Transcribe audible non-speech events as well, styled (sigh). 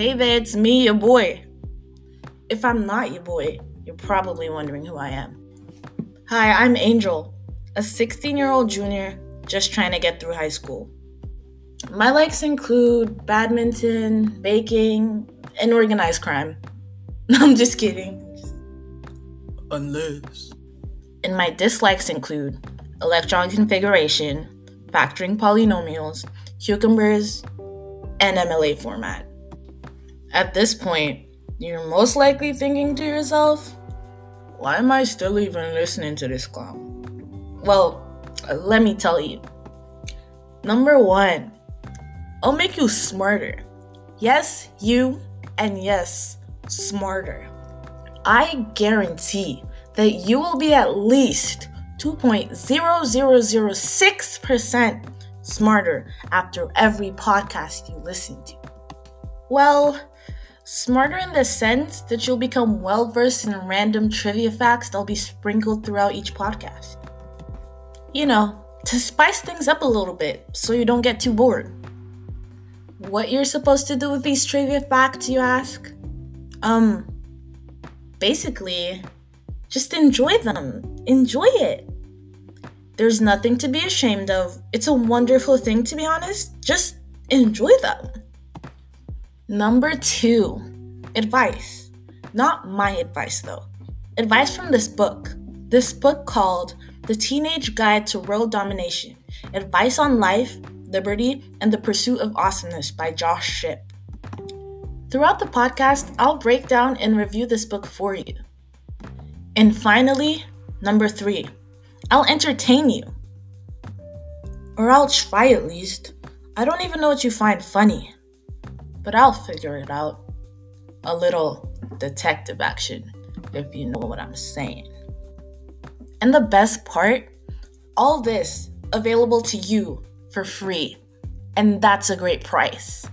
Hey there, it's me, your boy. If I'm not your boy, you're probably wondering who I am. Hi, I'm Angel, a 16 year old junior just trying to get through high school. My likes include badminton, baking, and organized crime. (laughs) I'm just kidding. Unless. And my dislikes include electron configuration, factoring polynomials, cucumbers, and MLA format. At this point, you're most likely thinking to yourself, why am I still even listening to this clown? Well, let me tell you. Number one, I'll make you smarter. Yes, you, and yes, smarter. I guarantee that you will be at least 2.0006% smarter after every podcast you listen to. Well, smarter in the sense that you'll become well versed in random trivia facts that'll be sprinkled throughout each podcast. You know, to spice things up a little bit so you don't get too bored. What you're supposed to do with these trivia facts, you ask? Um, basically, just enjoy them. Enjoy it. There's nothing to be ashamed of. It's a wonderful thing, to be honest. Just enjoy them. Number two, advice. Not my advice, though. Advice from this book. This book called The Teenage Guide to World Domination Advice on Life, Liberty, and the Pursuit of Awesomeness by Josh Shipp. Throughout the podcast, I'll break down and review this book for you. And finally, number three, I'll entertain you. Or I'll try at least. I don't even know what you find funny, but I'll figure it out. A little detective action, if you know what I'm saying. And the best part, all this available to you for free. And that's a great price.